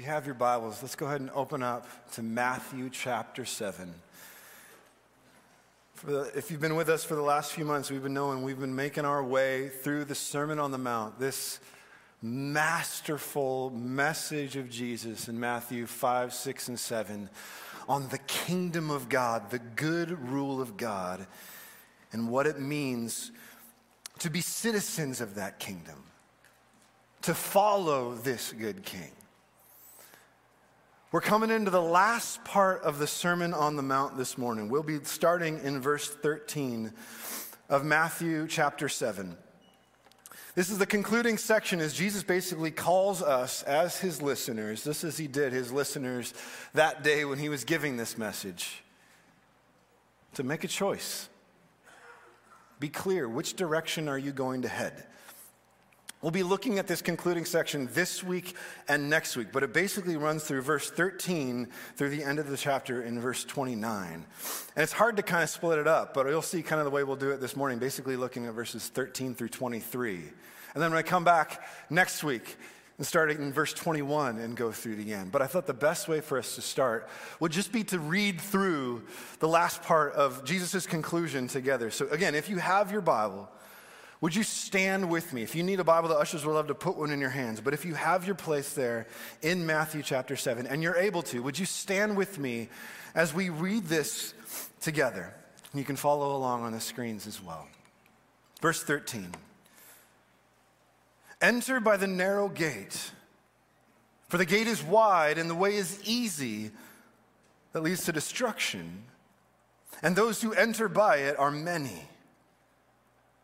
you have your Bibles, let's go ahead and open up to Matthew chapter 7. The, if you've been with us for the last few months, we've been knowing we've been making our way through the Sermon on the Mount, this masterful message of Jesus in Matthew 5, 6, and 7 on the kingdom of God, the good rule of God, and what it means to be citizens of that kingdom, to follow this good king. We're coming into the last part of the Sermon on the Mount this morning. We'll be starting in verse 13 of Matthew chapter 7. This is the concluding section as Jesus basically calls us as his listeners, just as he did his listeners that day when he was giving this message, to make a choice. Be clear which direction are you going to head? We'll be looking at this concluding section this week and next week, but it basically runs through verse 13 through the end of the chapter in verse 29. And it's hard to kind of split it up, but you'll see kind of the way we'll do it this morning, basically looking at verses 13 through 23. And then when I come back next week and start in verse 21 and go through the end. But I thought the best way for us to start would just be to read through the last part of Jesus' conclusion together. So again, if you have your Bible, would you stand with me? If you need a Bible, the ushers would love to put one in your hands. But if you have your place there in Matthew chapter 7 and you're able to, would you stand with me as we read this together? You can follow along on the screens as well. Verse 13 Enter by the narrow gate, for the gate is wide and the way is easy that leads to destruction, and those who enter by it are many.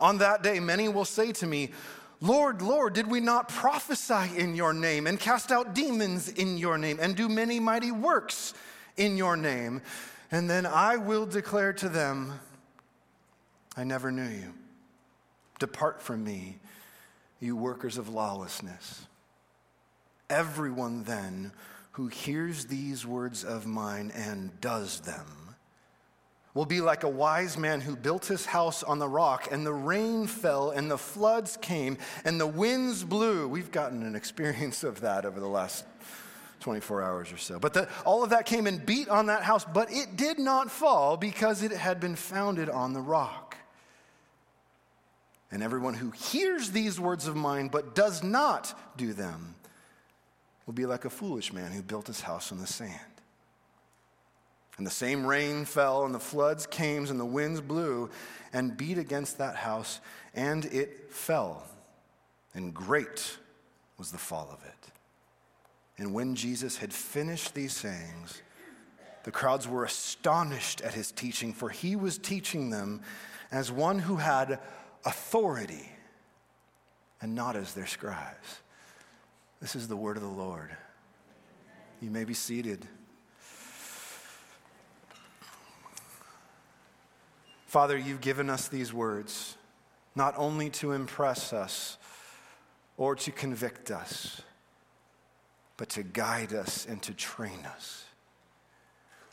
On that day, many will say to me, Lord, Lord, did we not prophesy in your name and cast out demons in your name and do many mighty works in your name? And then I will declare to them, I never knew you. Depart from me, you workers of lawlessness. Everyone then who hears these words of mine and does them will be like a wise man who built his house on the rock, and the rain fell, and the floods came, and the winds blew. We've gotten an experience of that over the last 24 hours or so. But the, all of that came and beat on that house, but it did not fall because it had been founded on the rock. And everyone who hears these words of mine but does not do them will be like a foolish man who built his house on the sand. And the same rain fell, and the floods came, and the winds blew and beat against that house, and it fell. And great was the fall of it. And when Jesus had finished these sayings, the crowds were astonished at his teaching, for he was teaching them as one who had authority and not as their scribes. This is the word of the Lord. You may be seated. Father, you've given us these words not only to impress us or to convict us, but to guide us and to train us.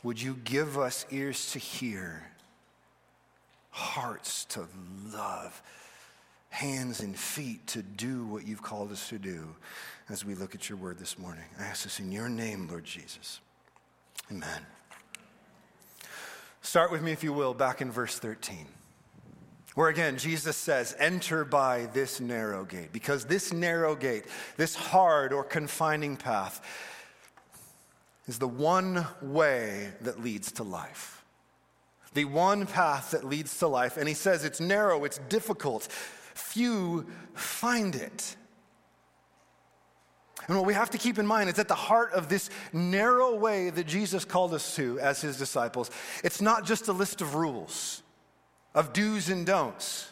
Would you give us ears to hear, hearts to love, hands and feet to do what you've called us to do as we look at your word this morning? I ask this in your name, Lord Jesus. Amen. Start with me, if you will, back in verse 13, where again Jesus says, Enter by this narrow gate, because this narrow gate, this hard or confining path, is the one way that leads to life. The one path that leads to life. And he says it's narrow, it's difficult, few find it. And what we have to keep in mind is at the heart of this narrow way that Jesus called us to as his disciples, it's not just a list of rules, of do's and don'ts.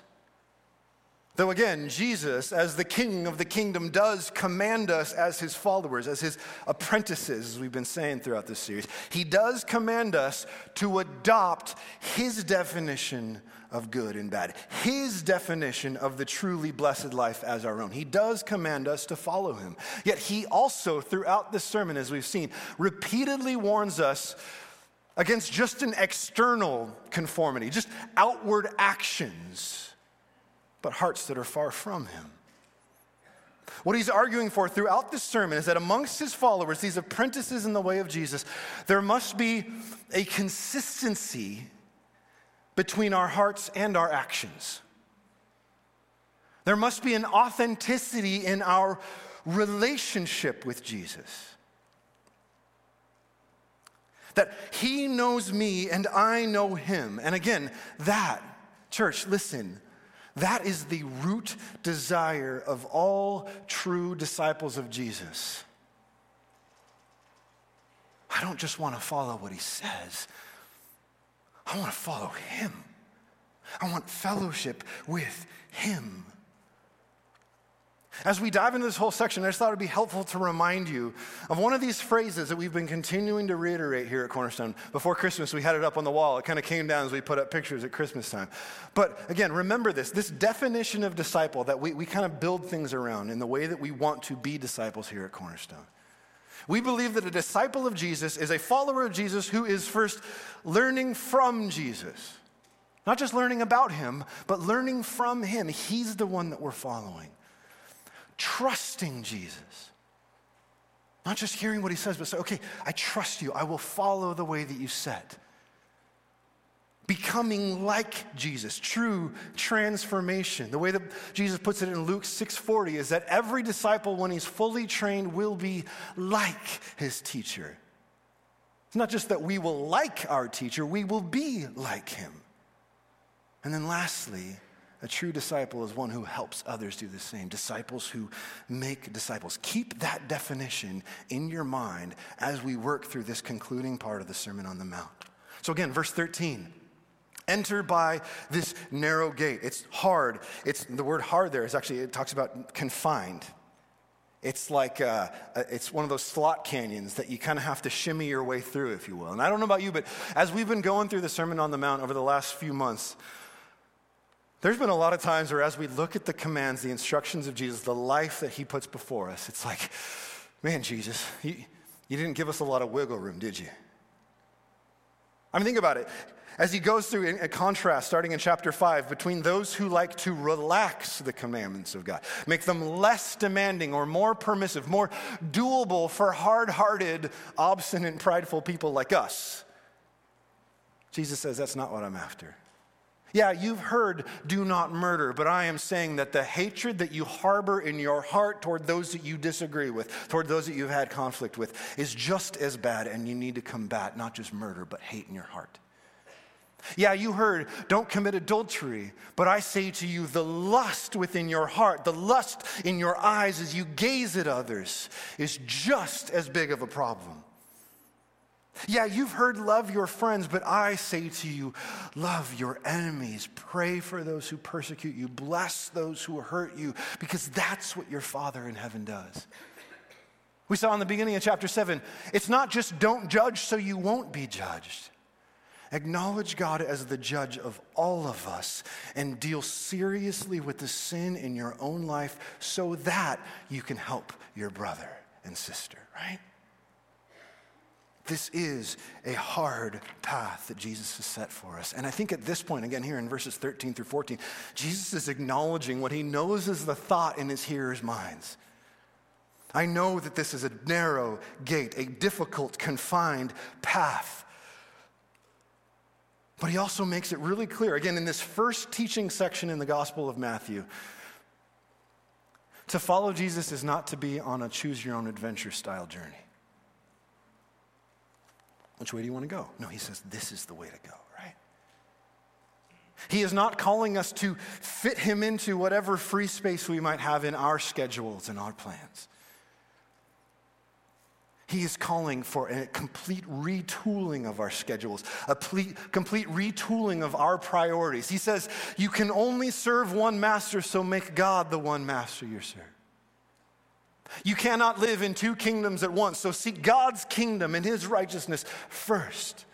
Though again, Jesus, as the king of the kingdom, does command us as his followers, as his apprentices, as we've been saying throughout this series. He does command us to adopt his definition of good and bad, his definition of the truly blessed life as our own. He does command us to follow him. Yet he also, throughout this sermon, as we've seen, repeatedly warns us against just an external conformity, just outward actions but hearts that are far from him. What he's arguing for throughout this sermon is that amongst his followers, these apprentices in the way of Jesus, there must be a consistency between our hearts and our actions. There must be an authenticity in our relationship with Jesus. That he knows me and I know him. And again, that, church, listen, that is the root desire of all true disciples of Jesus. I don't just want to follow what he says, I want to follow him. I want fellowship with him. As we dive into this whole section, I just thought it'd be helpful to remind you of one of these phrases that we've been continuing to reiterate here at Cornerstone. Before Christmas, we had it up on the wall. It kind of came down as we put up pictures at Christmas time. But again, remember this this definition of disciple that we, we kind of build things around in the way that we want to be disciples here at Cornerstone. We believe that a disciple of Jesus is a follower of Jesus who is first learning from Jesus. Not just learning about him, but learning from him. He's the one that we're following trusting Jesus. Not just hearing what he says, but say, okay, I trust you. I will follow the way that you said. Becoming like Jesus, true transformation. The way that Jesus puts it in Luke 6:40 is that every disciple, when he's fully trained, will be like his teacher. It's not just that we will like our teacher, we will be like him. And then lastly, a true disciple is one who helps others do the same. Disciples who make disciples. Keep that definition in your mind as we work through this concluding part of the Sermon on the Mount. So, again, verse 13. Enter by this narrow gate. It's hard. It's the word hard there is actually it talks about confined. It's like uh, uh it's one of those slot canyons that you kind of have to shimmy your way through, if you will. And I don't know about you, but as we've been going through the Sermon on the Mount over the last few months, there's been a lot of times where, as we look at the commands, the instructions of Jesus, the life that he puts before us, it's like, man, Jesus, you, you didn't give us a lot of wiggle room, did you? I mean, think about it. As he goes through a contrast, starting in chapter 5, between those who like to relax the commandments of God, make them less demanding or more permissive, more doable for hard hearted, obstinate, prideful people like us. Jesus says, That's not what I'm after. Yeah, you've heard, do not murder, but I am saying that the hatred that you harbor in your heart toward those that you disagree with, toward those that you've had conflict with, is just as bad, and you need to combat not just murder, but hate in your heart. Yeah, you heard, don't commit adultery, but I say to you, the lust within your heart, the lust in your eyes as you gaze at others, is just as big of a problem. Yeah, you've heard love your friends, but I say to you, love your enemies. Pray for those who persecute you. Bless those who hurt you, because that's what your Father in heaven does. We saw in the beginning of chapter 7, it's not just don't judge so you won't be judged. Acknowledge God as the judge of all of us and deal seriously with the sin in your own life so that you can help your brother and sister, right? This is a hard path that Jesus has set for us. And I think at this point, again, here in verses 13 through 14, Jesus is acknowledging what he knows is the thought in his hearers' minds. I know that this is a narrow gate, a difficult, confined path. But he also makes it really clear, again, in this first teaching section in the Gospel of Matthew, to follow Jesus is not to be on a choose your own adventure style journey. Which way do you want to go? No, he says, This is the way to go, right? He is not calling us to fit him into whatever free space we might have in our schedules and our plans. He is calling for a complete retooling of our schedules, a complete retooling of our priorities. He says, You can only serve one master, so make God the one master you serve. You cannot live in two kingdoms at once, so seek God's kingdom and his righteousness first.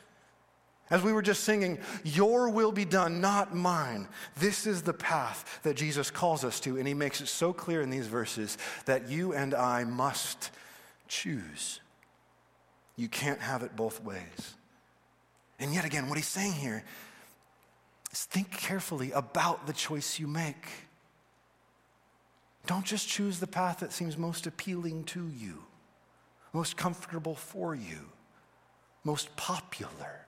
As we were just singing, Your will be done, not mine. This is the path that Jesus calls us to, and he makes it so clear in these verses that you and I must choose. You can't have it both ways. And yet again, what he's saying here is think carefully about the choice you make. Don't just choose the path that seems most appealing to you, most comfortable for you, most popular,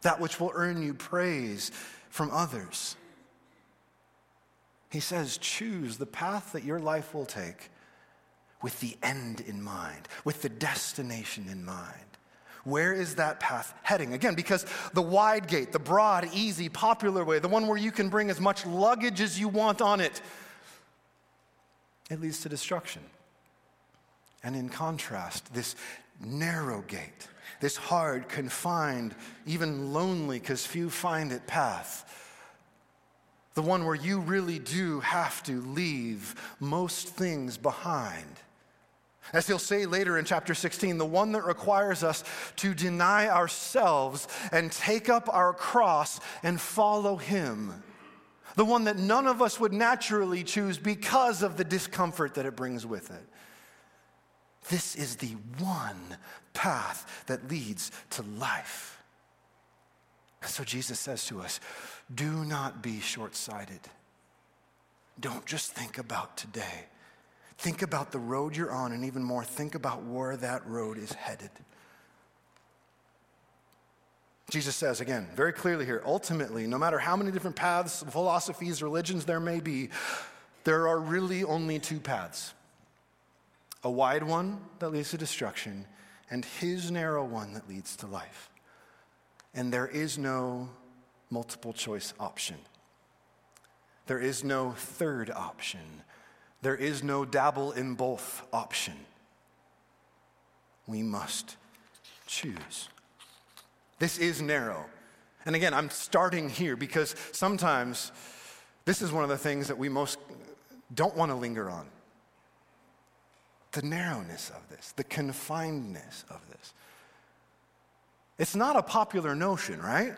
that which will earn you praise from others. He says, choose the path that your life will take with the end in mind, with the destination in mind. Where is that path heading? Again, because the wide gate, the broad, easy, popular way, the one where you can bring as much luggage as you want on it, it leads to destruction. And in contrast, this narrow gate, this hard, confined, even lonely, because few find it path, the one where you really do have to leave most things behind as he'll say later in chapter 16, the one that requires us to deny ourselves and take up our cross and follow him. The one that none of us would naturally choose because of the discomfort that it brings with it. This is the one path that leads to life. So Jesus says to us, do not be short sighted. Don't just think about today. Think about the road you're on, and even more, think about where that road is headed. Jesus says again, very clearly here, ultimately, no matter how many different paths, philosophies, religions there may be, there are really only two paths a wide one that leads to destruction, and his narrow one that leads to life. And there is no multiple choice option, there is no third option. There is no dabble in both option. We must choose. This is narrow. And again, I'm starting here because sometimes this is one of the things that we most don't want to linger on. The narrowness of this, the confinedness of this. It's not a popular notion, right?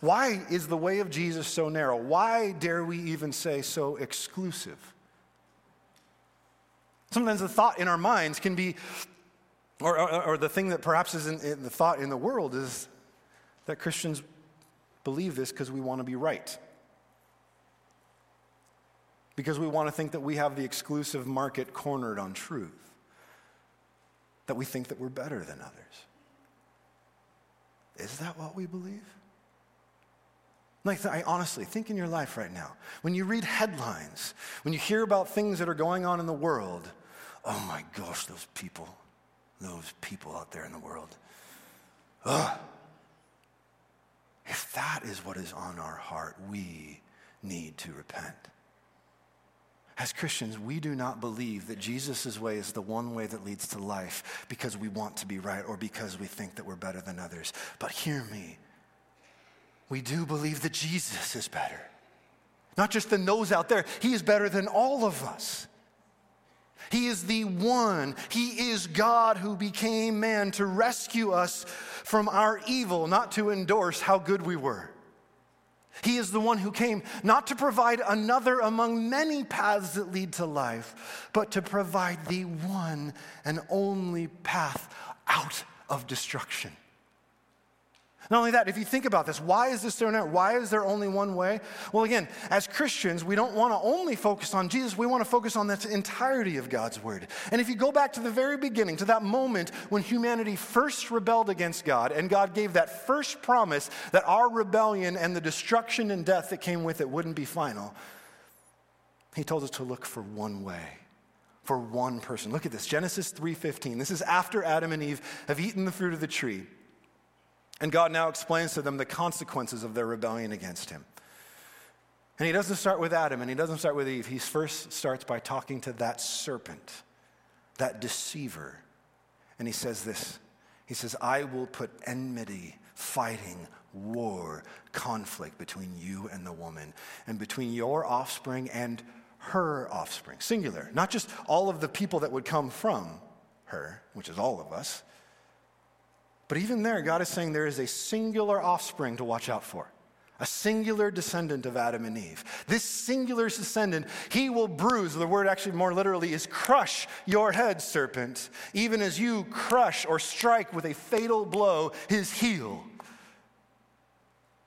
Why is the way of Jesus so narrow? Why dare we even say so exclusive? Sometimes the thought in our minds can be, or, or, or the thing that perhaps is in, in the thought in the world is that Christians believe this because we want to be right. Because we want to think that we have the exclusive market cornered on truth. That we think that we're better than others. Is that what we believe? Like, I honestly think in your life right now, when you read headlines, when you hear about things that are going on in the world, oh my gosh, those people, those people out there in the world. Ugh. If that is what is on our heart, we need to repent. As Christians, we do not believe that Jesus' way is the one way that leads to life because we want to be right or because we think that we're better than others. But hear me we do believe that Jesus is better. Not just than those out there, He is better than all of us. He is the one. He is God who became man to rescue us from our evil, not to endorse how good we were. He is the one who came not to provide another among many paths that lead to life, but to provide the one and only path out of destruction. Not only that, if you think about this, why is this so narrow? Why is there only one way? Well, again, as Christians, we don't want to only focus on Jesus, we want to focus on the entirety of God's word. And if you go back to the very beginning, to that moment when humanity first rebelled against God, and God gave that first promise that our rebellion and the destruction and death that came with it wouldn't be final, He told us to look for one way for one person. Look at this, Genesis 3:15. This is after Adam and Eve have eaten the fruit of the tree. And God now explains to them the consequences of their rebellion against him. And he doesn't start with Adam and he doesn't start with Eve. He first starts by talking to that serpent, that deceiver. And he says this He says, I will put enmity, fighting, war, conflict between you and the woman, and between your offspring and her offspring, singular, not just all of the people that would come from her, which is all of us. But even there, God is saying there is a singular offspring to watch out for, a singular descendant of Adam and Eve. This singular descendant, he will bruise, the word actually more literally is crush your head, serpent, even as you crush or strike with a fatal blow his heel.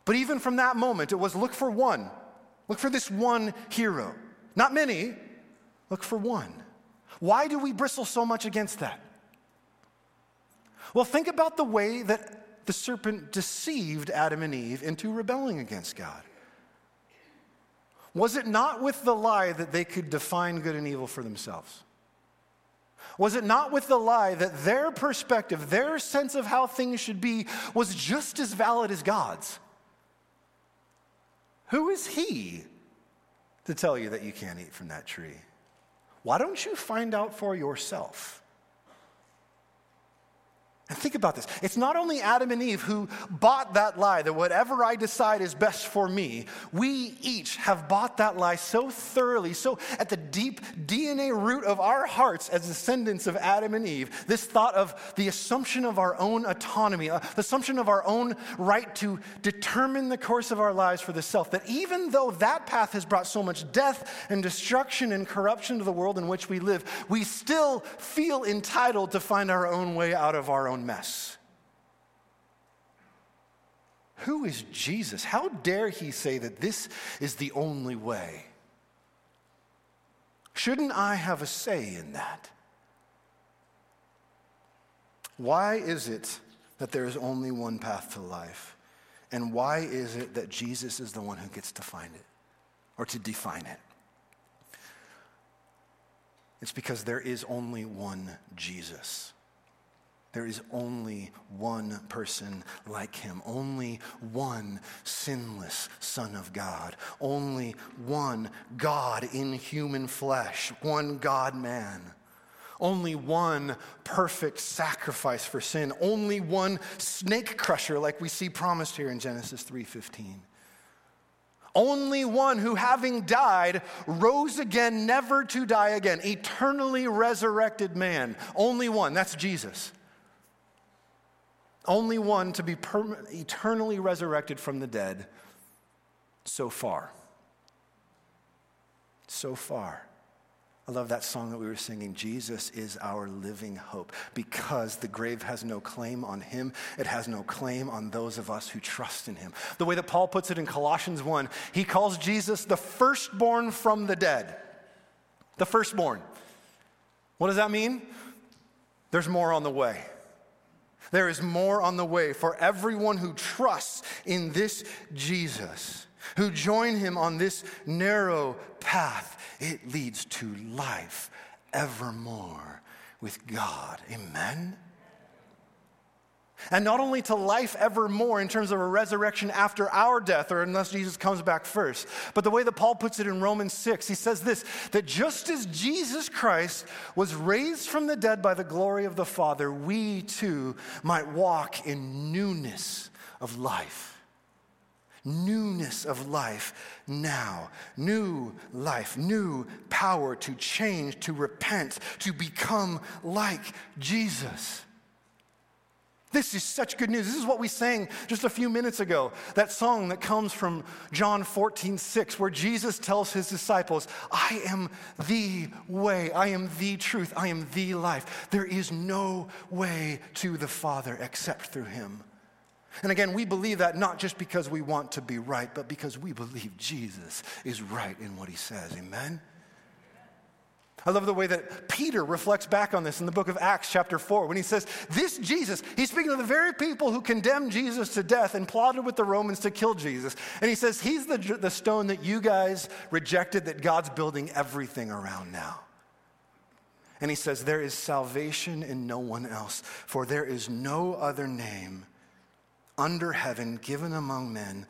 But even from that moment, it was look for one, look for this one hero. Not many, look for one. Why do we bristle so much against that? Well, think about the way that the serpent deceived Adam and Eve into rebelling against God. Was it not with the lie that they could define good and evil for themselves? Was it not with the lie that their perspective, their sense of how things should be, was just as valid as God's? Who is He to tell you that you can't eat from that tree. Why don't you find out for yourself? And think about this. It's not only Adam and Eve who bought that lie that whatever I decide is best for me. We each have bought that lie so thoroughly, so at the deep DNA root of our hearts as descendants of Adam and Eve, this thought of the assumption of our own autonomy, uh, the assumption of our own right to determine the course of our lives for the self, that even though that path has brought so much death and destruction and corruption to the world in which we live, we still feel entitled to find our own way out of our own own mess. Who is Jesus? How dare he say that this is the only way? Shouldn't I have a say in that? Why is it that there is only one path to life? And why is it that Jesus is the one who gets to find it or to define it? It's because there is only one Jesus. There is only one person like him, only one sinless Son of God, only one God in human flesh, one God man. Only one perfect sacrifice for sin, only one snake crusher like we see promised here in Genesis 3:15. Only one who, having died, rose again, never to die again, eternally resurrected man. Only one, that's Jesus. Only one to be perma- eternally resurrected from the dead so far. So far. I love that song that we were singing. Jesus is our living hope because the grave has no claim on him. It has no claim on those of us who trust in him. The way that Paul puts it in Colossians 1, he calls Jesus the firstborn from the dead. The firstborn. What does that mean? There's more on the way. There is more on the way for everyone who trusts in this Jesus, who join him on this narrow path. It leads to life evermore with God. Amen. And not only to life evermore in terms of a resurrection after our death, or unless Jesus comes back first, but the way that Paul puts it in Romans 6, he says this that just as Jesus Christ was raised from the dead by the glory of the Father, we too might walk in newness of life. Newness of life now. New life, new power to change, to repent, to become like Jesus. This is such good news. This is what we sang just a few minutes ago. That song that comes from John 14, 6, where Jesus tells his disciples, I am the way, I am the truth, I am the life. There is no way to the Father except through him. And again, we believe that not just because we want to be right, but because we believe Jesus is right in what he says. Amen? I love the way that Peter reflects back on this in the book of Acts, chapter 4, when he says, This Jesus, he's speaking to the very people who condemned Jesus to death and plotted with the Romans to kill Jesus. And he says, He's the, the stone that you guys rejected, that God's building everything around now. And he says, There is salvation in no one else, for there is no other name under heaven given among men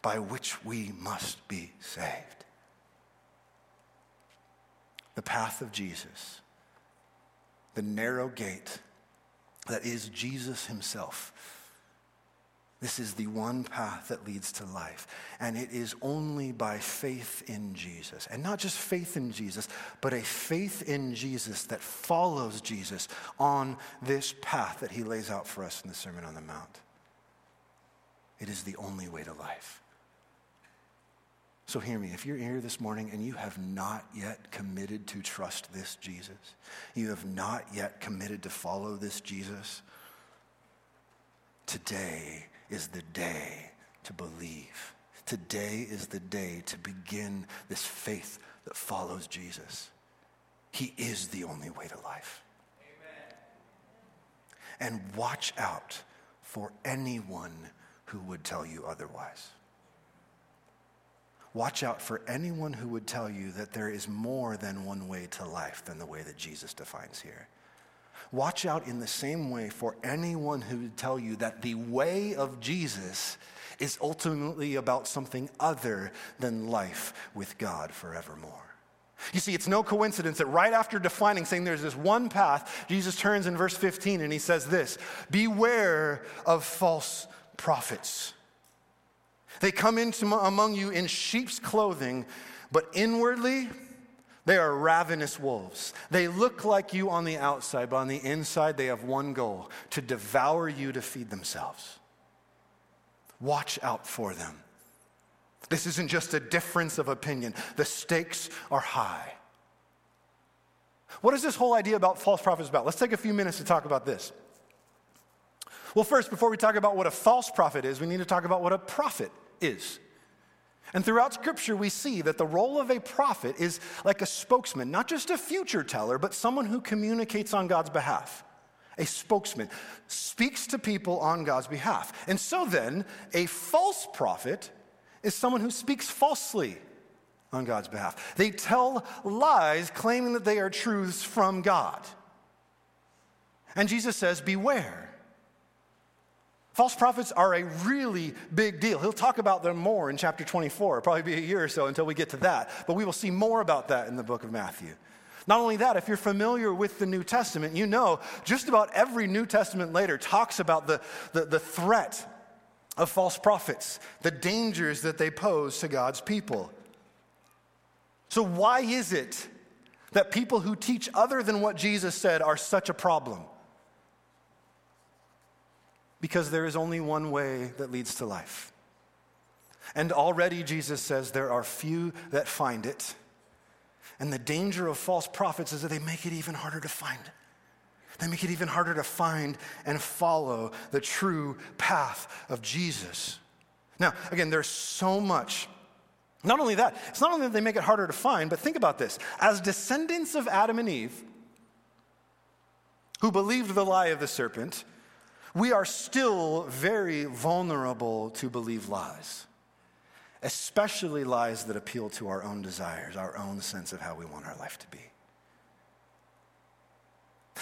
by which we must be saved. The path of Jesus, the narrow gate that is Jesus himself this is the one path that leads to life. And it is only by faith in Jesus. And not just faith in Jesus, but a faith in Jesus that follows Jesus on this path that he lays out for us in the Sermon on the Mount. It is the only way to life. So hear me. If you're here this morning and you have not yet committed to trust this Jesus, you have not yet committed to follow this Jesus, today is the day to believe. Today is the day to begin this faith that follows Jesus. He is the only way to life. Amen. And watch out for anyone who would tell you otherwise. Watch out for anyone who would tell you that there is more than one way to life than the way that Jesus defines here. Watch out in the same way for anyone who would tell you that the way of Jesus is ultimately about something other than life with God forevermore. You see, it's no coincidence that right after defining, saying there's this one path, Jesus turns in verse 15 and he says this Beware of false prophets. They come into among you in sheep's clothing, but inwardly, they are ravenous wolves. They look like you on the outside, but on the inside, they have one goal to devour you to feed themselves. Watch out for them. This isn't just a difference of opinion, the stakes are high. What is this whole idea about false prophets about? Let's take a few minutes to talk about this. Well, first, before we talk about what a false prophet is, we need to talk about what a prophet is. And throughout Scripture, we see that the role of a prophet is like a spokesman, not just a future teller, but someone who communicates on God's behalf. A spokesman speaks to people on God's behalf. And so then, a false prophet is someone who speaks falsely on God's behalf. They tell lies claiming that they are truths from God. And Jesus says, Beware. False prophets are a really big deal. He'll talk about them more in chapter 24. It'll probably be a year or so until we get to that, but we will see more about that in the book of Matthew. Not only that, if you're familiar with the New Testament, you know just about every New Testament later talks about the, the, the threat of false prophets, the dangers that they pose to God's people. So, why is it that people who teach other than what Jesus said are such a problem? Because there is only one way that leads to life. And already Jesus says there are few that find it. And the danger of false prophets is that they make it even harder to find. They make it even harder to find and follow the true path of Jesus. Now, again, there's so much. Not only that, it's not only that they make it harder to find, but think about this. As descendants of Adam and Eve, who believed the lie of the serpent, we are still very vulnerable to believe lies, especially lies that appeal to our own desires, our own sense of how we want our life to be.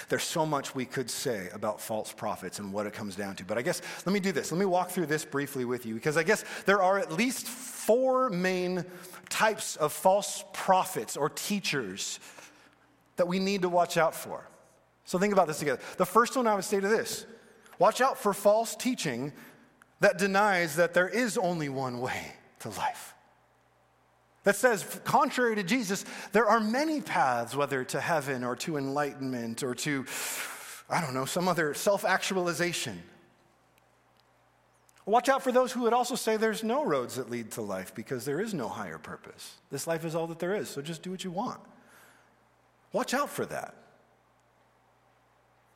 There's so much we could say about false prophets and what it comes down to. But I guess, let me do this. Let me walk through this briefly with you because I guess there are at least four main types of false prophets or teachers that we need to watch out for. So think about this together. The first one I would say to this Watch out for false teaching that denies that there is only one way to life. That says, contrary to Jesus, there are many paths, whether to heaven or to enlightenment or to, I don't know, some other self actualization. Watch out for those who would also say there's no roads that lead to life because there is no higher purpose. This life is all that there is, so just do what you want. Watch out for that.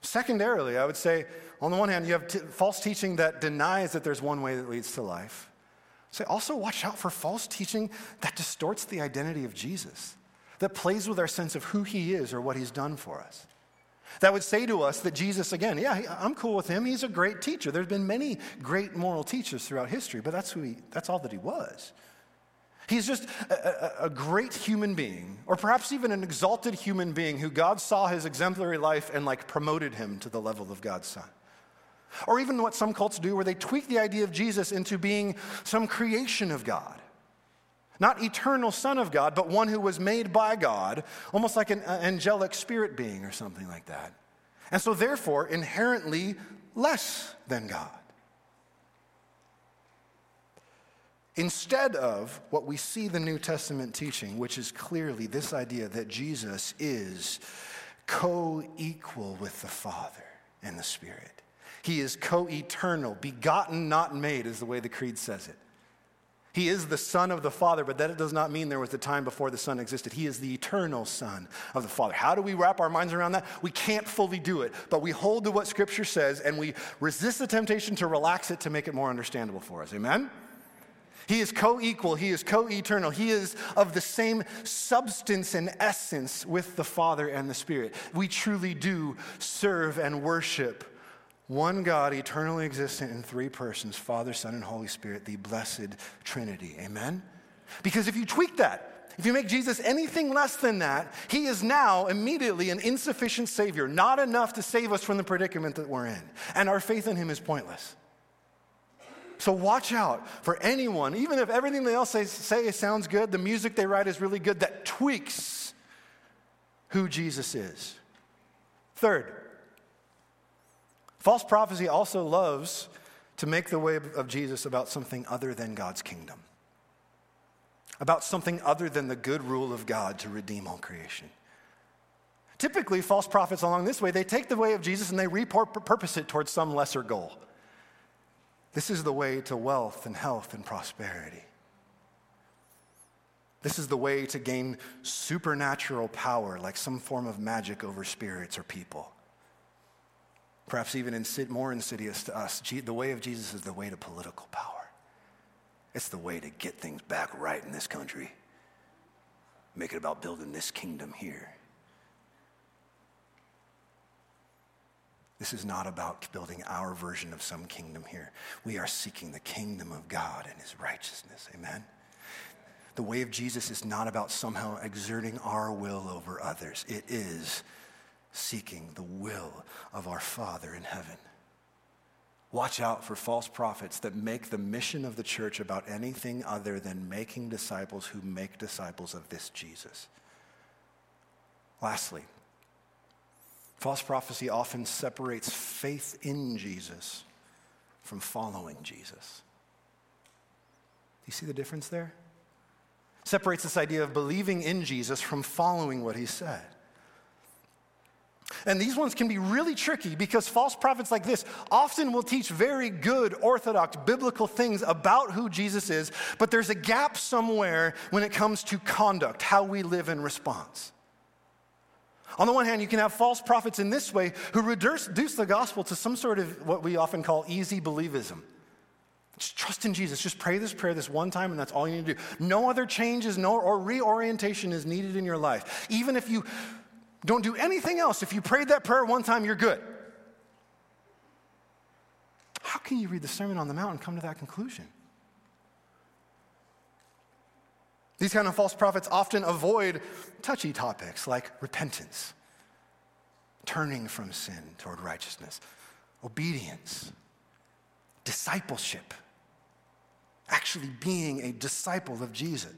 Secondarily, I would say, on the one hand, you have t- false teaching that denies that there's one way that leads to life. Say, also watch out for false teaching that distorts the identity of Jesus, that plays with our sense of who he is or what he's done for us. That would say to us that Jesus, again, yeah, I'm cool with him. He's a great teacher. There's been many great moral teachers throughout history, but that's, who he, that's all that he was. He's just a, a, a, great human being, or perhaps even an exalted human being who God saw his exemplary life and like promoted him to the level of God's son. Or even what some cults do, where they tweak the idea of Jesus into being some creation of God. Not eternal Son of God, but one who was made by God, almost like an uh, angelic spirit being or something like that. And so, therefore, inherently less than God. Instead of what we see the New Testament teaching, which is clearly this idea that Jesus is co equal with the Father and the Spirit. He is co eternal, begotten, not made, is the way the Creed says it. He is the Son of the Father, but that does not mean there was a time before the Son existed. He is the eternal Son of the Father. How do we wrap our minds around that? We can't fully do it, but we hold to what Scripture says and we resist the temptation to relax it to make it more understandable for us. Amen? He is co equal, He is co eternal, He is of the same substance and essence with the Father and the Spirit. We truly do serve and worship one God, eternally existent in three persons Father, Son, and Holy Spirit, the blessed Trinity. Amen? Because if you tweak that, if you make Jesus anything less than that, he is now immediately an insufficient Savior, not enough to save us from the predicament that we're in. And our faith in him is pointless. So watch out for anyone, even if everything they else say, say sounds good, the music they write is really good, that tweaks who Jesus is. Third, false prophecy also loves to make the way of Jesus about something other than God's kingdom, about something other than the good rule of God to redeem all creation. Typically, false prophets along this way, they take the way of Jesus and they repurpose it towards some lesser goal. This is the way to wealth and health and prosperity. This is the way to gain supernatural power, like some form of magic over spirits or people. Perhaps even insid- more insidious to us, the way of Jesus is the way to political power. It's the way to get things back right in this country. Make it about building this kingdom here. This is not about building our version of some kingdom here. We are seeking the kingdom of God and his righteousness. Amen. The way of Jesus is not about somehow exerting our will over others, it is seeking the will of our Father in heaven. Watch out for false prophets that make the mission of the church about anything other than making disciples who make disciples of this Jesus. Lastly, False prophecy often separates faith in Jesus from following Jesus. Do you see the difference there? Separates this idea of believing in Jesus from following what he said. And these ones can be really tricky because false prophets like this often will teach very good, orthodox, biblical things about who Jesus is, but there's a gap somewhere when it comes to conduct, how we live in response. On the one hand, you can have false prophets in this way who reduce the gospel to some sort of what we often call easy believism. Just trust in Jesus. Just pray this prayer this one time, and that's all you need to do. No other changes, no or reorientation is needed in your life. Even if you don't do anything else, if you prayed that prayer one time, you're good. How can you read the Sermon on the Mount and come to that conclusion? These kind of false prophets often avoid touchy topics like repentance, turning from sin toward righteousness, obedience, discipleship, actually being a disciple of Jesus.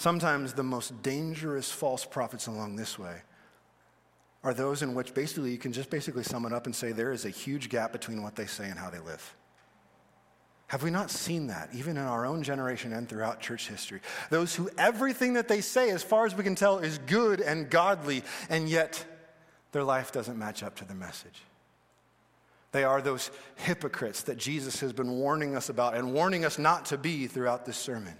Sometimes the most dangerous false prophets along this way are those in which basically you can just basically sum it up and say there is a huge gap between what they say and how they live. Have we not seen that, even in our own generation and throughout church history? Those who everything that they say, as far as we can tell, is good and godly, and yet their life doesn't match up to the message. They are those hypocrites that Jesus has been warning us about and warning us not to be throughout this sermon.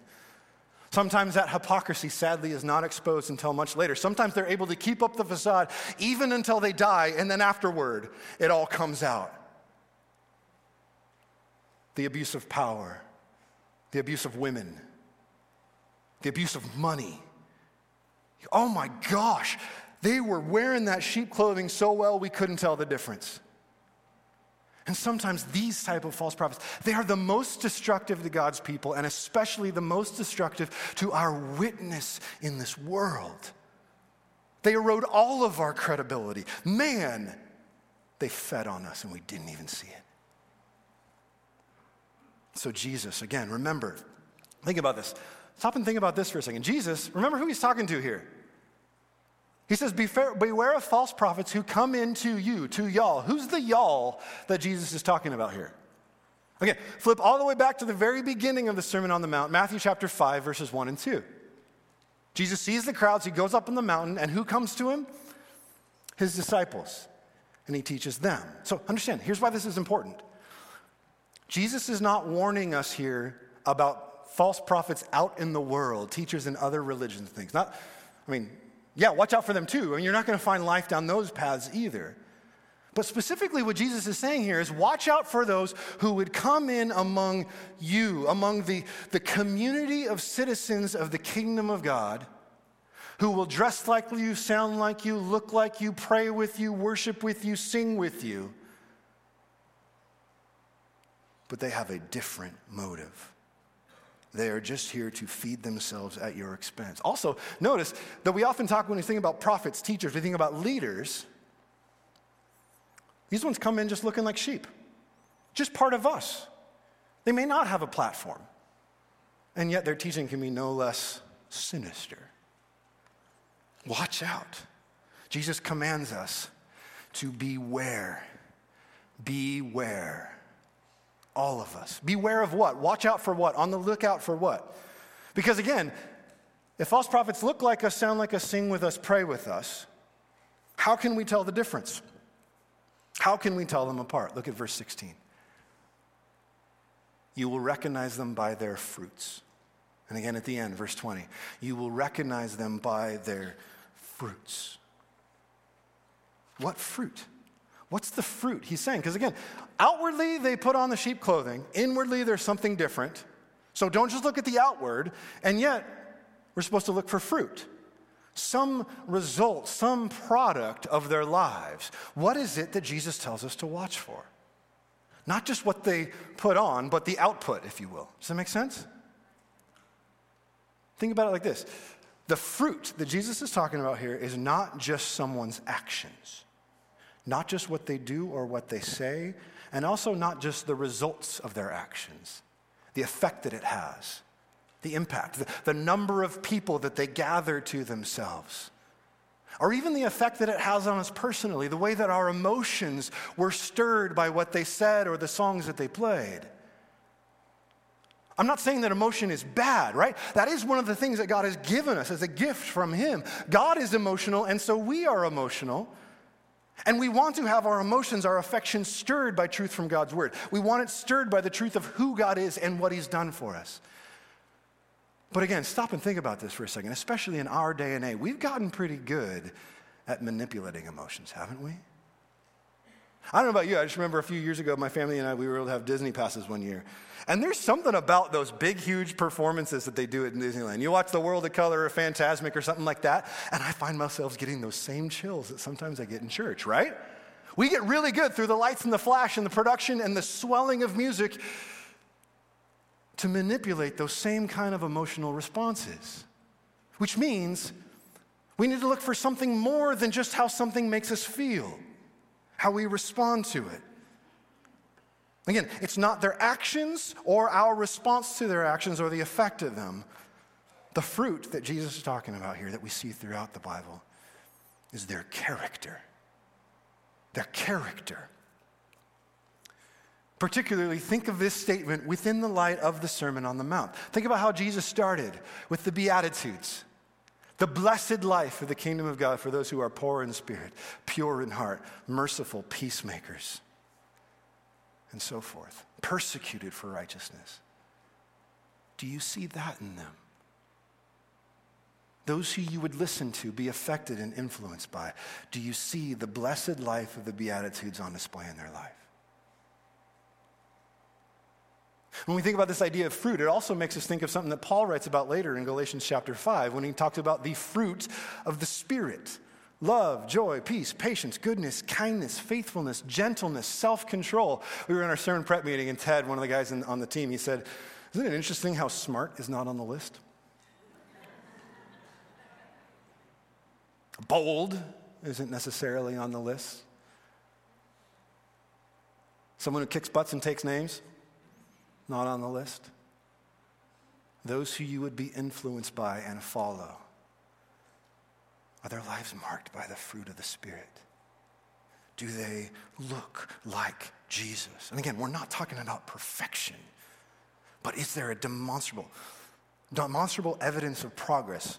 Sometimes that hypocrisy, sadly, is not exposed until much later. Sometimes they're able to keep up the facade even until they die, and then afterward, it all comes out the abuse of power, the abuse of women, the abuse of money. Oh my gosh, they were wearing that sheep clothing so well we couldn't tell the difference. And sometimes these type of false prophets, they are the most destructive to God's people and especially the most destructive to our witness in this world. They erode all of our credibility. Man, they fed on us and we didn't even see it. So, Jesus, again, remember, think about this. Stop and think about this for a second. Jesus, remember who he's talking to here. He says, Beware of false prophets who come into you, to y'all. Who's the y'all that Jesus is talking about here? Okay, flip all the way back to the very beginning of the Sermon on the Mount, Matthew chapter 5, verses 1 and 2. Jesus sees the crowds, he goes up on the mountain, and who comes to him? His disciples. And he teaches them. So understand, here's why this is important. Jesus is not warning us here about false prophets out in the world, teachers in other religions and things. Not, I mean, yeah, watch out for them too. I mean, you're not going to find life down those paths either. But specifically, what Jesus is saying here is watch out for those who would come in among you, among the, the community of citizens of the kingdom of God, who will dress like you, sound like you, look like you, pray with you, worship with you, sing with you. But they have a different motive. They are just here to feed themselves at your expense. Also, notice that we often talk when we think about prophets, teachers, we think about leaders. These ones come in just looking like sheep, just part of us. They may not have a platform, and yet their teaching can be no less sinister. Watch out. Jesus commands us to beware. Beware all of us. Beware of what? Watch out for what? On the lookout for what? Because again, if false prophets look like us, sound like us, sing with us, pray with us, how can we tell the difference? How can we tell them apart? Look at verse 16. You will recognize them by their fruits. And again at the end, verse 20, you will recognize them by their fruits. What fruit? What's the fruit he's saying? Because again, outwardly they put on the sheep clothing, inwardly there's something different. So don't just look at the outward, and yet we're supposed to look for fruit. Some result, some product of their lives. What is it that Jesus tells us to watch for? Not just what they put on, but the output, if you will. Does that make sense? Think about it like this the fruit that Jesus is talking about here is not just someone's actions not just what they do or what they say, and also not just the results of their actions, the effect that it has, the impact, the, the number of people that they gather to themselves, or even the effect that it has on us personally, the way that our emotions were stirred by what they said or the songs that they played. I'm not saying that emotion is bad, right? That is one of the things that God has given us as a gift from Him. God is emotional, and so we are emotional. And we want to have our emotions, our affections stirred by truth from God's word. We want it stirred by the truth of who God is and what he's done for us. But again, stop and think about this for a second, especially in our day and age. We've gotten pretty good at manipulating emotions, haven't we? I don't know about you, I just remember a few years ago, my family and I, we were able to have Disney passes one year. And there's something about those big, huge performances that they do at Disneyland. You watch The World of Color or Fantasmic or something like that, and I find myself getting those same chills that sometimes I get in church, right? We get really good through the lights and the flash and the production and the swelling of music to manipulate those same kind of emotional responses, which means we need to look for something more than just how something makes us feel how we respond to it. Again, it's not their actions or our response to their actions or the effect of them. The fruit that Jesus is talking about here that we see throughout the Bible is their character. Their character. Particularly, think of this statement within the light of the Sermon on the Mount. Think about how Jesus started with the Beatitudes. The blessed life of the kingdom of God for those who are poor in spirit, pure in heart, merciful, peacemakers, and so forth, persecuted for righteousness. Do you see that in them? Those who you would listen to, be affected and influenced by, do you see the blessed life of the Beatitudes on display in their life? When we think about this idea of fruit, it also makes us think of something that Paul writes about later in Galatians chapter 5 when he talks about the fruit of the Spirit love, joy, peace, patience, goodness, kindness, faithfulness, gentleness, self control. We were in our sermon prep meeting, and Ted, one of the guys in, on the team, he said, Isn't it interesting how smart is not on the list? Bold isn't necessarily on the list. Someone who kicks butts and takes names, not on the list. Those who you would be influenced by and follow are their lives marked by the fruit of the Spirit? Do they look like Jesus? And again, we're not talking about perfection, but is there a demonstrable, demonstrable evidence of progress?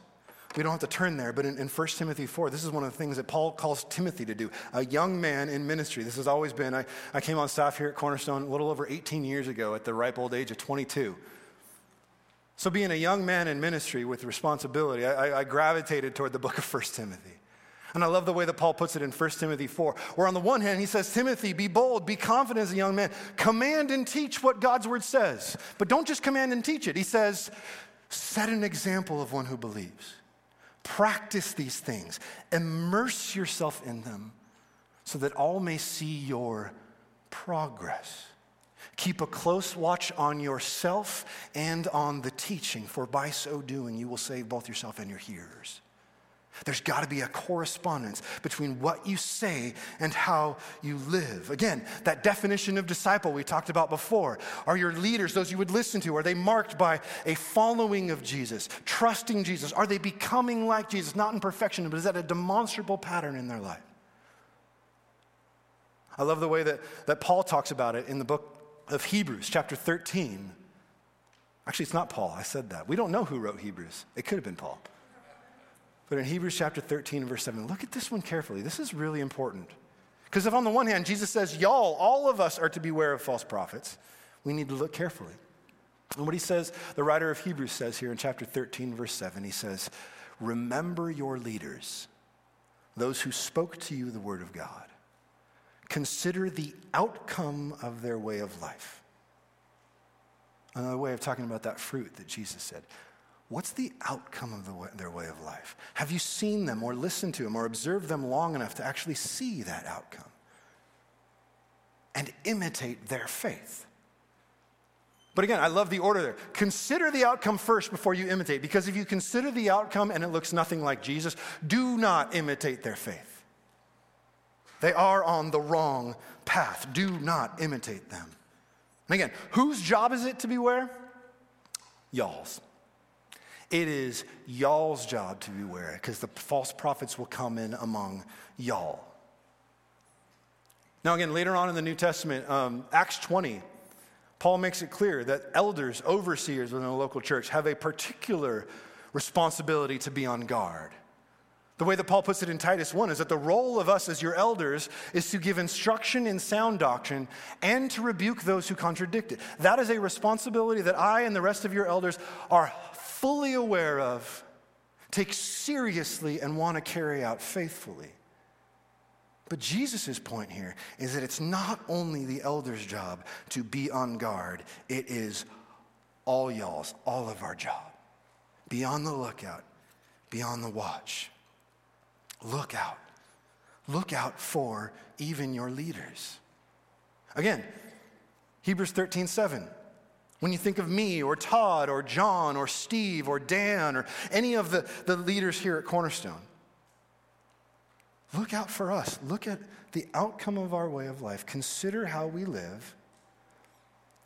We don't have to turn there, but in, in 1 Timothy 4, this is one of the things that Paul calls Timothy to do. A young man in ministry. This has always been, I, I came on staff here at Cornerstone a little over 18 years ago at the ripe old age of 22. So, being a young man in ministry with responsibility, I, I, gravitated toward the book of 1 Timothy. And I love the way that Paul puts it in 1 Timothy 4, where on the one hand he says, Timothy, be bold, be confident as a young man, command and teach what God's word says. But don't just command and teach it. He says, set an example of one who believes. Practice these things, immerse yourself in them, so that all may see your progress. Keep a close watch on yourself and on the teaching, for by so doing, you will save both yourself and your hearers. There's got to be a correspondence between what you say and how you live. Again, that definition of disciple we talked about before. Are your leaders, those you would listen to, are they marked by a following of Jesus, trusting Jesus? Are they becoming like Jesus? Not in perfection, but is that a demonstrable pattern in their life? I love the way that, that Paul talks about it in the book of Hebrews, chapter 13. Actually, it's not Paul. I said that. We don't know who wrote Hebrews. It could have been Paul. But in Hebrews chapter 13, verse 7, look at this one carefully. This is really important. Because if on the one hand, Jesus says, y'all, all of us are to beware of false prophets, we need to look carefully. And what he says, the writer of Hebrews says here in chapter 13, verse 7, he says, Remember your leaders, those who spoke to you the word of God. Consider the outcome of their way of life. Another way of talking about that fruit that Jesus said. What's the outcome of the way, their way of life? Have you seen them or listened to them or observed them long enough to actually see that outcome? And imitate their faith. But again, I love the order there. Consider the outcome first before you imitate, because if you consider the outcome and it looks nothing like Jesus, do not imitate their faith. They are on the wrong path. Do not imitate them. And again, whose job is it to beware? Y'all's. It is y'all's job to beware because the false prophets will come in among y'all. Now, again, later on in the New Testament, um, Acts 20, Paul makes it clear that elders, overseers within a local church, have a particular responsibility to be on guard. The way that Paul puts it in Titus 1 is that the role of us as your elders is to give instruction in sound doctrine and to rebuke those who contradict it. That is a responsibility that I and the rest of your elders are fully aware of, take seriously, and want to carry out faithfully. But Jesus' point here is that it's not only the elder's job to be on guard, it is all y'all's, all of our job. Be on the lookout, be on the watch. Look out. Look out for even your leaders. Again, Hebrews 13, 7. When you think of me or Todd or John or Steve or Dan or any of the, the leaders here at Cornerstone, look out for us. Look at the outcome of our way of life. Consider how we live.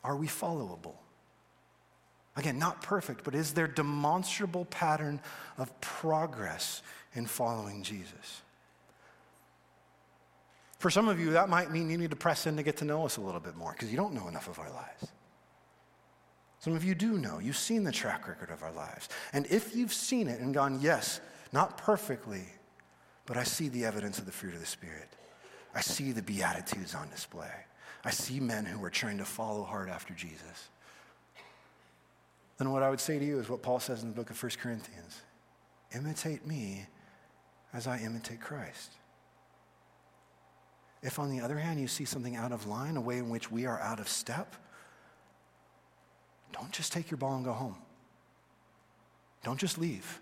Are we followable? Again, not perfect, but is there demonstrable pattern of progress in following Jesus. For some of you, that might mean you need to press in to get to know us a little bit more because you don't know enough of our lives. Some of you do know. You've seen the track record of our lives. And if you've seen it and gone, yes, not perfectly, but I see the evidence of the fruit of the Spirit. I see the Beatitudes on display. I see men who are trying to follow hard after Jesus. Then what I would say to you is what Paul says in the book of 1 Corinthians imitate me as I imitate Christ. If, on the other hand, you see something out of line, a way in which we are out of step, don't just take your ball and go home. Don't just leave.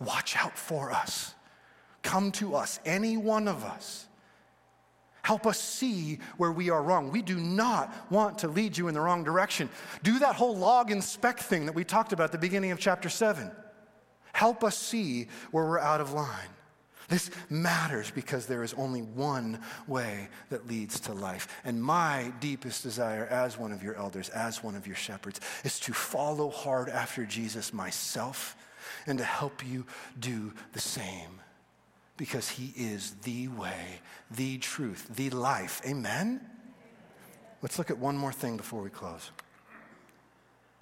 Watch out for us. come to us, any one of us. Help us see where we are wrong. We do not want to lead you in the wrong direction. Do that whole log and speck thing that we talked about at the beginning of chapter 7. Help us see where we're out of line. This matters because there is only one way that leads to life. And my deepest desire as one of your elders, as one of your shepherds, is to follow hard after Jesus myself and to help you do the same because he is the way, the truth, the life. Amen? Let's look at one more thing before we close.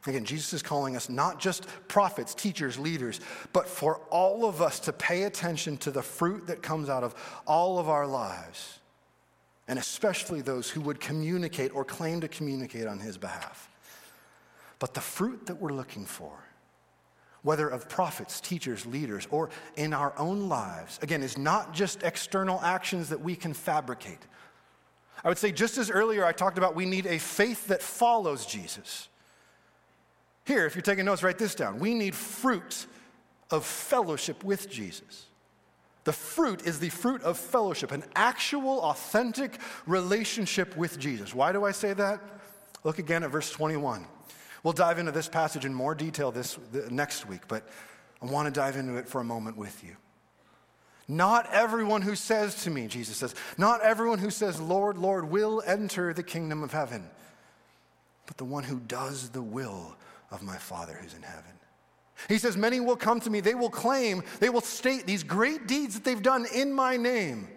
Again, Jesus is calling us not just prophets, teachers, leaders, but for all of us to pay attention to the fruit that comes out of all of our lives, and especially those who would communicate or claim to communicate on his behalf. But the fruit that we're looking for, whether of prophets, teachers, leaders, or in our own lives, again, is not just external actions that we can fabricate. I would say, just as earlier I talked about, we need a faith that follows Jesus. Here, if you're taking notes, write this down. We need fruit of fellowship with Jesus. The fruit is the fruit of fellowship, an actual, authentic relationship with Jesus. Why do I say that? Look again at verse 21. We'll dive into this passage in more detail this next week, but I want to dive into it for a moment with you. Not everyone who says to me, Jesus says, not everyone who says, Lord, Lord, will enter the kingdom of heaven, but the one who does the will of my Father who's in heaven. He says, Many will come to me. They will claim, they will state these great deeds that they've done in my name.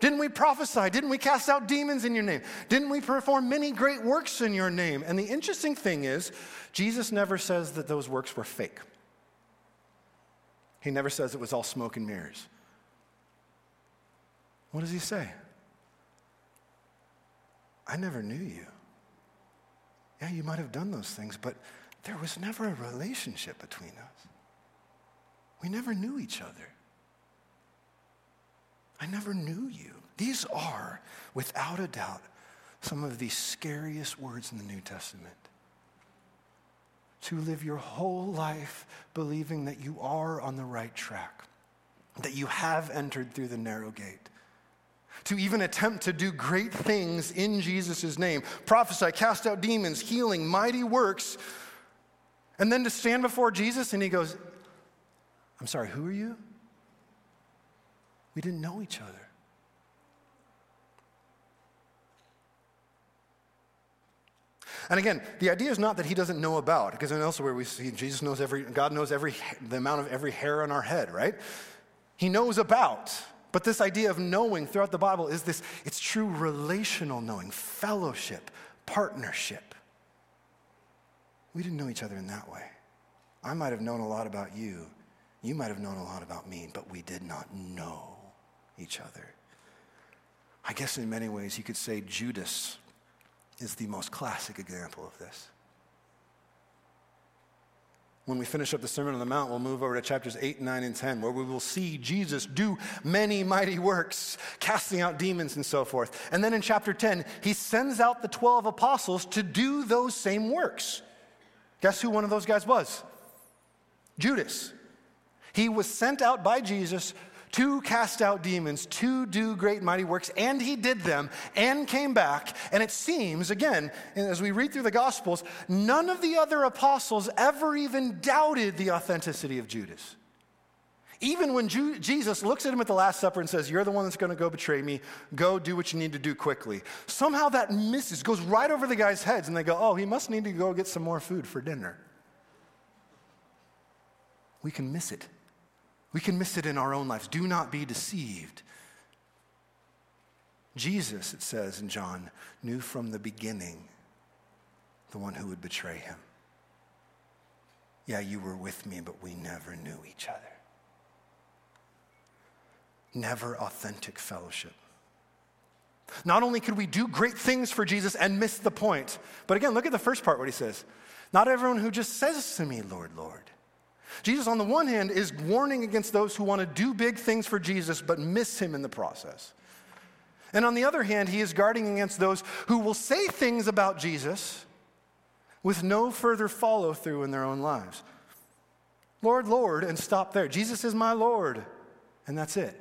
Didn't we prophesy? Didn't we cast out demons in your name? Didn't we perform many great works in your name? And the interesting thing is, Jesus never says that those works were fake. He never says it was all smoke and mirrors. What does he say? I never knew you. Yeah, you might have done those things, but there was never a relationship between us. We never knew each other. I never knew you. These are, without a doubt, some of the scariest words in the New Testament. To live your whole life believing that you are on the right track, that you have entered through the narrow gate, to even attempt to do great things in Jesus' name prophesy, cast out demons, healing, mighty works. And then to stand before Jesus and he goes, I'm sorry, who are you? We didn't know each other. And again, the idea is not that he doesn't know about, because in elsewhere we see Jesus knows every, God knows every, the amount of every hair on our head, right? He knows about. But this idea of knowing throughout the Bible is this it's true relational knowing, fellowship, partnership. We didn't know each other in that way. I might have known a lot about you. You might have known a lot about me, but we did not know each other. I guess in many ways you could say Judas is the most classic example of this. When we finish up the Sermon on the Mount, we'll move over to chapters 8, 9, and 10, where we will see Jesus do many mighty works, casting out demons and so forth. And then in chapter 10, he sends out the 12 apostles to do those same works. Guess who one of those guys was? Judas. He was sent out by Jesus to cast out demons, to do great mighty works, and he did them and came back. And it seems, again, as we read through the Gospels, none of the other apostles ever even doubted the authenticity of Judas. Even when Ju- Jesus looks at him at the Last Supper and says, You're the one that's going to go betray me, go do what you need to do quickly. Somehow that misses, goes right over the guys' heads, and they go, Oh, he must need to go get some more food for dinner. We can miss it. We can miss it in our own lives. Do not be deceived. Jesus, it says in John, knew from the beginning the one who would betray him. Yeah, you were with me, but we never knew each other. Never authentic fellowship. Not only could we do great things for Jesus and miss the point, but again, look at the first part, what he says. Not everyone who just says to me, Lord, Lord. Jesus, on the one hand, is warning against those who want to do big things for Jesus but miss him in the process. And on the other hand, he is guarding against those who will say things about Jesus with no further follow through in their own lives. Lord, Lord, and stop there. Jesus is my Lord. and that's it.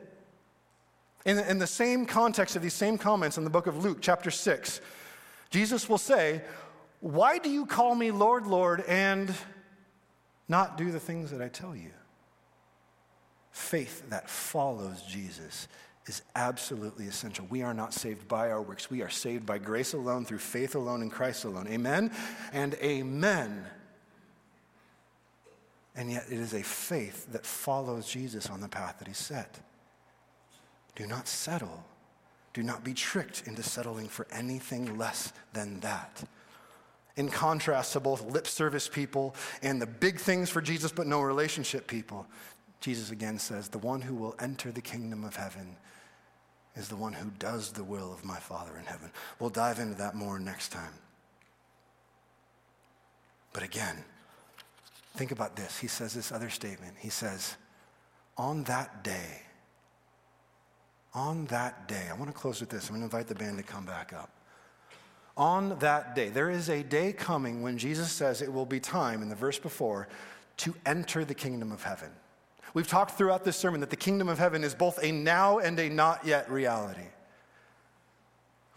In, in the same context of these same comments in the book of Luke, chapter 6, Jesus will say, Why do you call me Lord, Lord, and not do the things that I tell you? Faith that follows Jesus is absolutely essential. We are not saved by our works. We are saved by grace alone, through faith alone, in Christ alone. Amen and amen. And yet, it is a faith that follows Jesus on the path that he set. Do not settle. Do not be tricked into settling for anything less than that. In contrast to both lip service people and the big things for Jesus but no relationship people, Jesus again says, The one who will enter the kingdom of heaven is the one who does the will of my Father in heaven. We'll dive into that more next time. But again, think about this. He says this other statement. He says, On that day, on that day, I want to close with this. I'm going to invite the band to come back up. On that day, there is a day coming when Jesus says it will be time, in the verse before, to enter the kingdom of heaven. We've talked throughout this sermon that the kingdom of heaven is both a now and a not yet reality.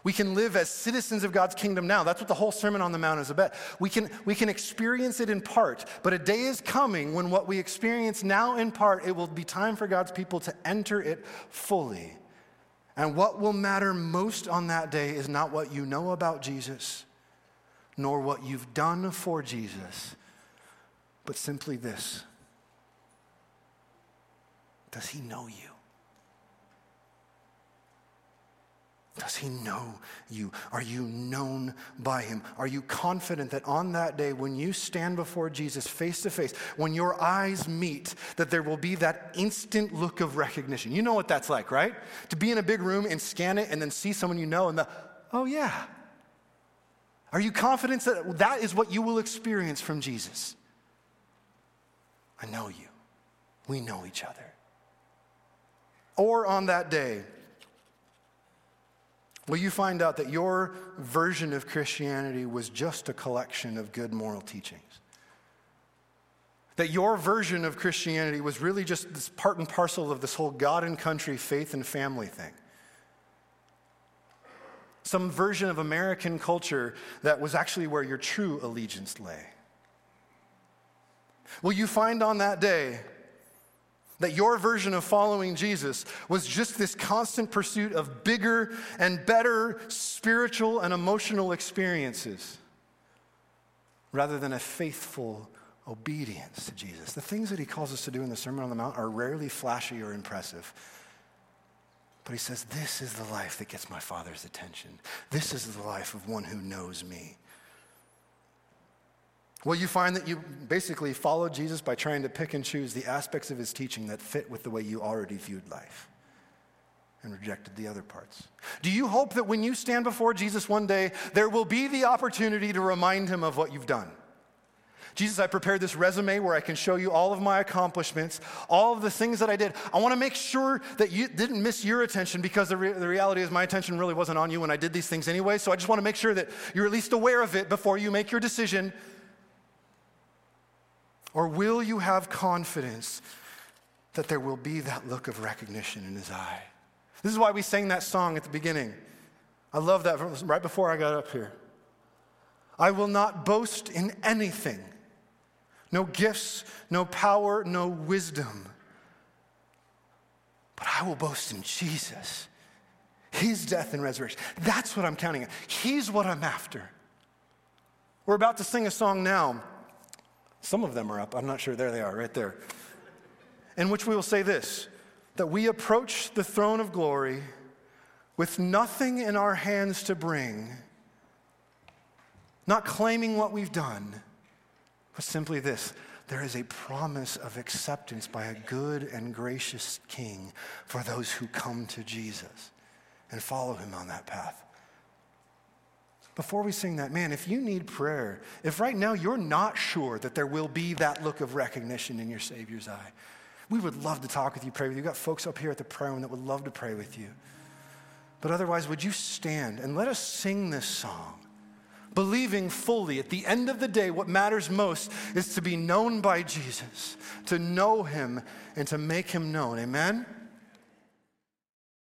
We can live as citizens of God's kingdom now. That's what the whole Sermon on the Mount is about. We can, we can experience it in part, but a day is coming when what we experience now in part, it will be time for God's people to enter it fully. And what will matter most on that day is not what you know about Jesus, nor what you've done for Jesus, but simply this does he know you? Does he know you? Are you known by him? Are you confident that on that day, when you stand before Jesus face to face, when your eyes meet, that there will be that instant look of recognition? You know what that's like, right? To be in a big room and scan it and then see someone you know and the, oh yeah. Are you confident that that is what you will experience from Jesus? I know you. We know each other or on that day, will you find out that your version of Christianity was just a collection of good moral teachings? That your version of Christianity was really just this part and parcel of this whole God and country, faith and family thing? Some version of American culture that was actually where your true allegiance lay? Will you find on that day that your version of following Jesus was just this constant pursuit of bigger and better spiritual and emotional experiences rather than a faithful obedience to Jesus. The things that he calls us to do in the Sermon on the Mount are rarely flashy or impressive. But he says, This is the life that gets my Father's attention. This is the life of one who knows me. Well, you find that you basically follow Jesus by trying to pick and choose the aspects of his teaching that fit with the way you already viewed life and rejected the other parts. Do you hope that when you stand before Jesus one day, there will be the opportunity to remind him of what you've done? Jesus, I prepared this resume where I can show you all of my accomplishments, all of the things that I did. I want to make sure that you didn't miss your attention because the, re- the reality is my attention really wasn't on you when I did these things anyway. So I just want to make sure that you're at least aware of it before you make your decision or will you have confidence that there will be that look of recognition in his eye? This is why we sang that song at the beginning. I love that right before I got up here. I will not boast in anything no gifts, no power, no wisdom. But I will boast in Jesus, his death and resurrection. That's what I'm counting on. He's what I'm after. We're about to sing a song now some of them are up. I'm not sure. There they are, right there. In which we will say this that we approach the throne of glory with nothing in our hands to bring, not claiming what we've done, but simply this there is a promise of acceptance by a good and gracious King for those who come to Jesus and follow him on that path before we sing that, man, if you need prayer, if right now you're not sure that there will be that look of recognition in your Savior's eye, we would love to talk with you, pray with you. We've got folks up here at the prayer room that would love to pray with you. But otherwise, would you stand and let us sing this song, believing fully at the end of the day, what matters most is to be known by Jesus, to know him, and to make him known. Amen?